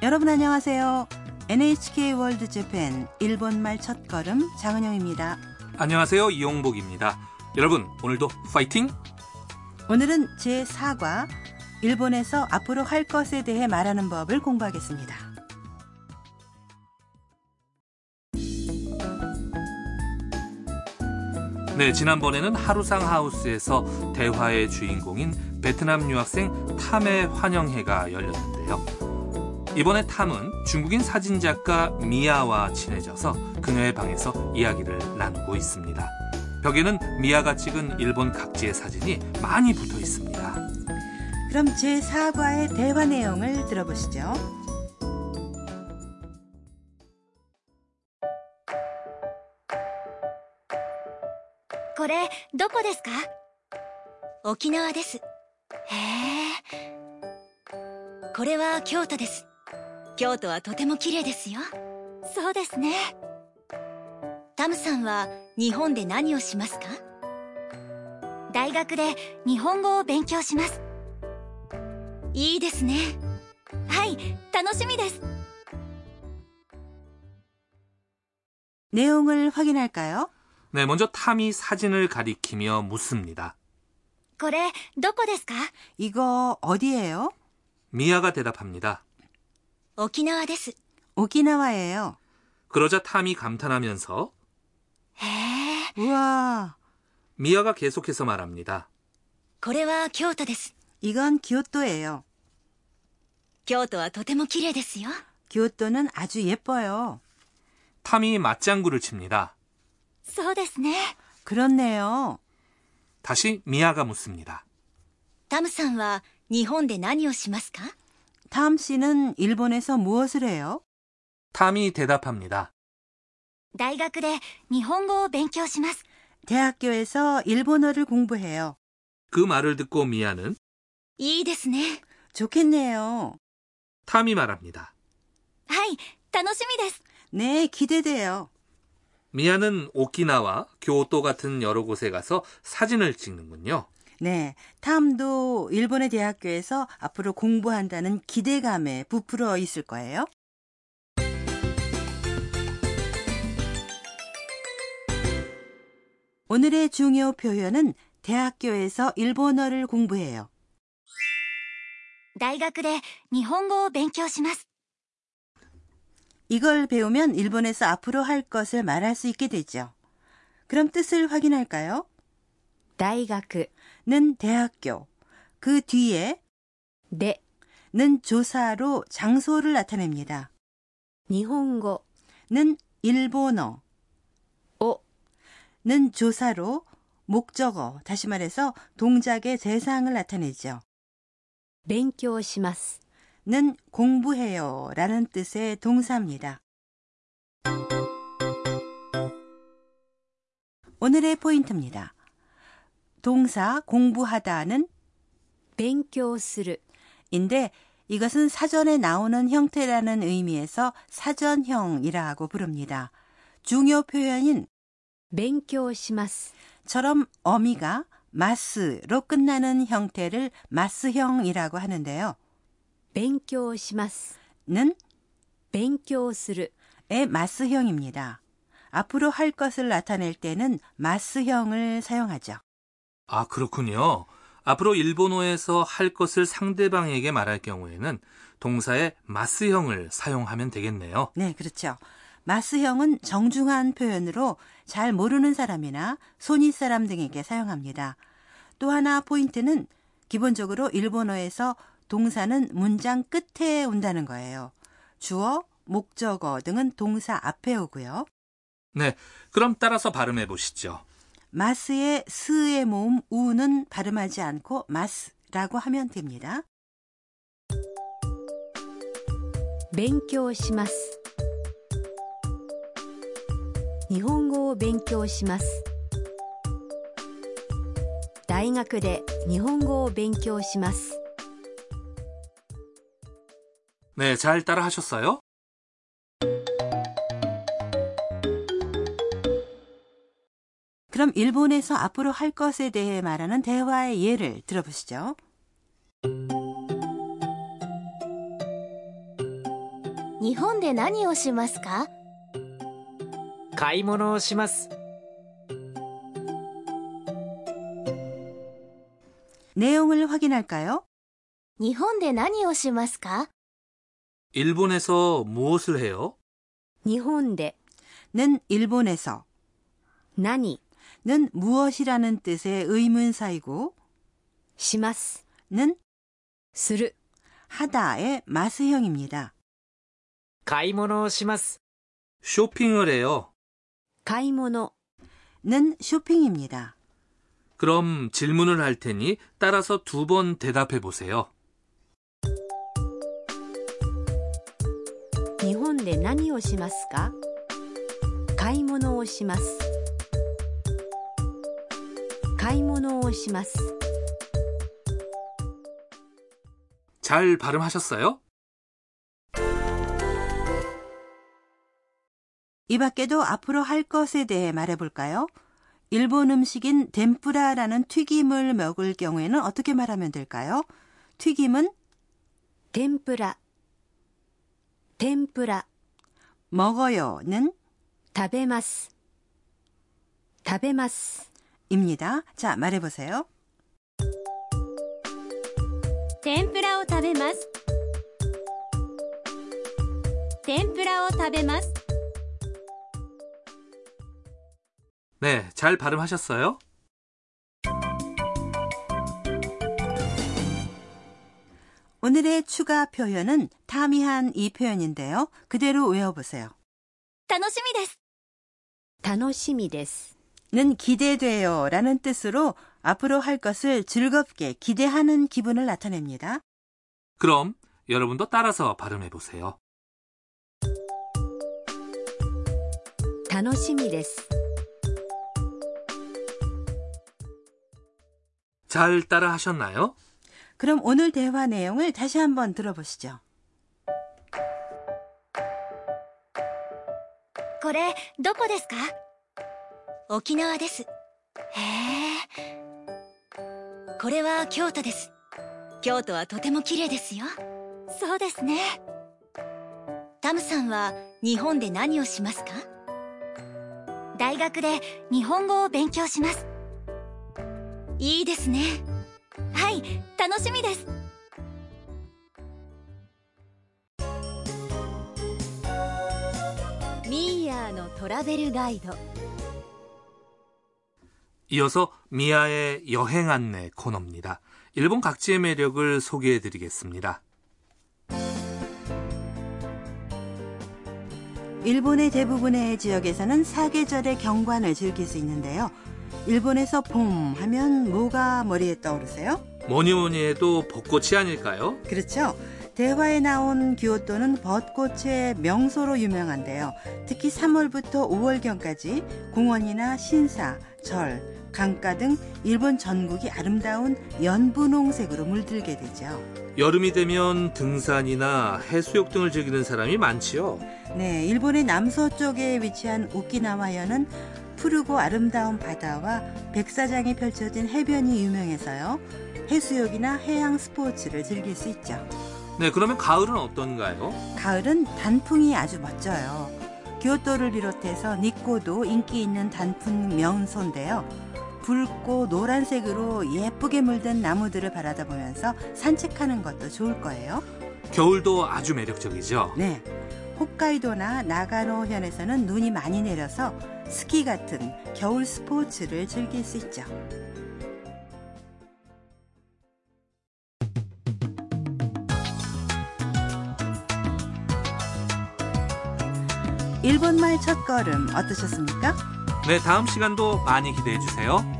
여러분 안녕하세요. NHK 월드 재팬 일본말 첫걸음 장은영입니다. 안녕하세요. 이용복입니다. 여러분, 오늘도 파이팅! 오늘은 제4과 일본에서 앞으로 할 것에 대해 말하는 법을 공부하겠습니다. 네, 지난번에는 하루상 하우스에서 대화의 주인공인 베트남 유학생 탐의 환영회가 열렸는데요. 이번에 탐은 중국인 사진작가 미아와 친해져서 그녀의 방에서 이야기를 나누고 있습니다. 벽에는 미아가 찍은 일본 각지의 사진이 많이 붙어 있습니다. 그럼 제4과의 대화 내용을 들어보시죠. これどこですか沖縄ですへえこれは京都です 京都はとても綺麗ですよそうですねタムさんは日本で何をしますか大学で日本語を勉強しますいいですねはい楽しみです 내용을 확인할까요? 네, 먼저 탐이 사진을 가리키며 묻습니다. これどこですか 이거 어디예요? 미아가 대답합니다. 沖縄です 오키나와예요. 그러자 탐이 감탄하면서 へえ 우와, 미아가 계속해서 말합니다. これは京都です 이건 기오토예요. 京都はとても綺麗ですよ 기오토는 아주 예뻐요. 탐이 맞장구를 칩니다. そうですね 그렇네요. 다시 미아가 묻습니다. タムさんは日本で何をしますか 탐 씨는 일본에서 무엇을 해요? 탐이 대답합니다. 大学で日本語を勉強します 대학교에서 일본어를 공부해요. 그 말을 듣고 미아는 いいですね 좋겠네요. 탐이 말합니다. はい楽しみです 네, 기대돼요. 미아는 오키나와 교토 같은 여러 곳에 가서 사진을 찍는군요. 네, 탐도 일본의 대학교에서 앞으로 공부한다는 기대감에 부풀어 있을 거예요. 오늘의 중요 표현은 대학교에서 일본어를 공부해요. 大学で日本語を勉強します 이걸 배우면 일본에서 앞으로 할 것을 말할 수 있게 되죠. 그럼 뜻을 확인할까요? 大学 는 대학교, 그 뒤에 で 는 조사로 장소를 나타냅니다. 日本語 는 일본어, を 는 조사로 목적어, 다시 말해서 동작의 대상을 나타내죠. 勉強します 는 공부해요 라는 뜻의 동사입니다. 오늘의 포인트입니다. 동사 공부하다는 勉強する 인데 이것은 사전에 나오는 형태라는 의미에서 사전형이라고 부릅니다. 중요 표현인 勉強します 처럼 어미가 마스로 끝나는 형태를 마스형이라고 하는데요. 勉強します 는 勉強する 의 마스형입니다. 앞으로 할 것을 나타낼 때는 마스형을 사용하죠. 아, 그렇군요. 앞으로 일본어에서 할 것을 상대방에게 말할 경우에는 동사의 마스형을 사용하면 되겠네요. 네, 그렇죠. 마스형은 정중한 표현으로 잘 모르는 사람이나 손윗 사람 등에게 사용합니다. 또 하나 포인트는 기본적으로 일본어에서 동사는 문장 끝에 온다는 거예요. 주어, 목적어 등은 동사 앞에 오고요. 네, 그럼 따라서 발음해 보시죠. 마스의 스의 모음 우는 발음하지 않고 마스라고 하면 됩니다. 勉強します日本語を勉強します大学で日本語を勉強します 네, 잘 따라 하셨어요? 그럼 일본에서 앞으로 할 것에 대해 말하는 대화의 예를 들어보시죠. 日本で何をしますか買い物をします 내용을 확인할까요? 日本で何をしますか 일본에서 무엇을 해요? 日本で 는 일본에서 何 는 무엇이라는 뜻의 의문사이고 します 는 する 하다의 마스형입니다. 買い物をします 쇼핑을 해요. 買い物 는 쇼핑입니다. 그럼 질문을 할 테니 따라서 두 번 대답해 보세요. 日本で何をしますか買い物をします 買い物をします 잘 발음하셨어요? 이 밖에도 앞으로 할 것에 대해 말해볼까요? 일본 음식인 덴뿌라라는 튀김을 먹을 경우에는 어떻게 말하면 될까요? 튀김은 天ぷら天ぷら 먹어요는 食べます食べます 입니다. 자, 말해보세요. 天ぷらを食べます天ぷらを食べます 네, 잘 발음하셨어요? 오늘의 추가 표현은 타미한 이 표현인데요. 그대로 외워보세요. 楽しみです楽しみです 는 기대돼요 라는 뜻으로 앞으로 할 것을 즐겁게 기대하는 기분을 나타냅니다. 그럼 여러분도 따라서 발음해 보세요. 楽しみです 잘 따라 하셨나요? 그럼 오늘 대화 내용을 다시 한번 들어보시죠. これどこですか 沖縄です。へえ。これは京都です。京都はとても綺麗ですよ。そうですね。タムさんは日本で何をしますか？大学で日本語を勉強します。いいですね。はい楽しみです。ミーヤーのトラベルガイド。 이어서 미아의 여행 안내 코너입니다. 일본 각지의 매력을 소개해 드리겠습니다. 일본의 대부분의 지역에서는 사계절의 경관을 즐길 수 있는데요. 일본에서 봄 하면 뭐가 머리에 떠오르세요? 뭐니 뭐니 해도 벚꽃이 아닐까요? 그렇죠. 대화에 나온 교토는 벚꽃의 명소로 유명한데요. 특히 3월부터 5월경까지 공원이나 신사, 절, 강가 등 일본 전국이 아름다운 연분홍색으로 물들게 되죠. 여름이 되면 등산이나 해수욕 등을 즐기는 사람이 많지요. 네, 일본의 남서쪽에 위치한 오키나와현은 푸르고 아름다운 바다와 백사장이 펼쳐진 해변이 유명해서요. 해수욕이나 해양 스포츠를 즐길 수 있죠. 네, 그러면 가을은 어떤가요? 가을은 단풍이 아주 멋져요. 교토를 비롯해서 니코도 인기 있는 단풍 명소인데요. 붉고 노란색으로 예쁘게 물든 나무들을 바라다 보면서 산책하는 것도 좋을 거예요. 겨울도 아주 매력적이죠. 네. 홋카이도나 나가노 현에서는 눈이 많이 내려서 스키 같은 겨울 스포츠를 즐길 수 있죠. 일본말 첫걸음 어떠셨습니까? 네, 다음 시간도 많이 기대해 주세요.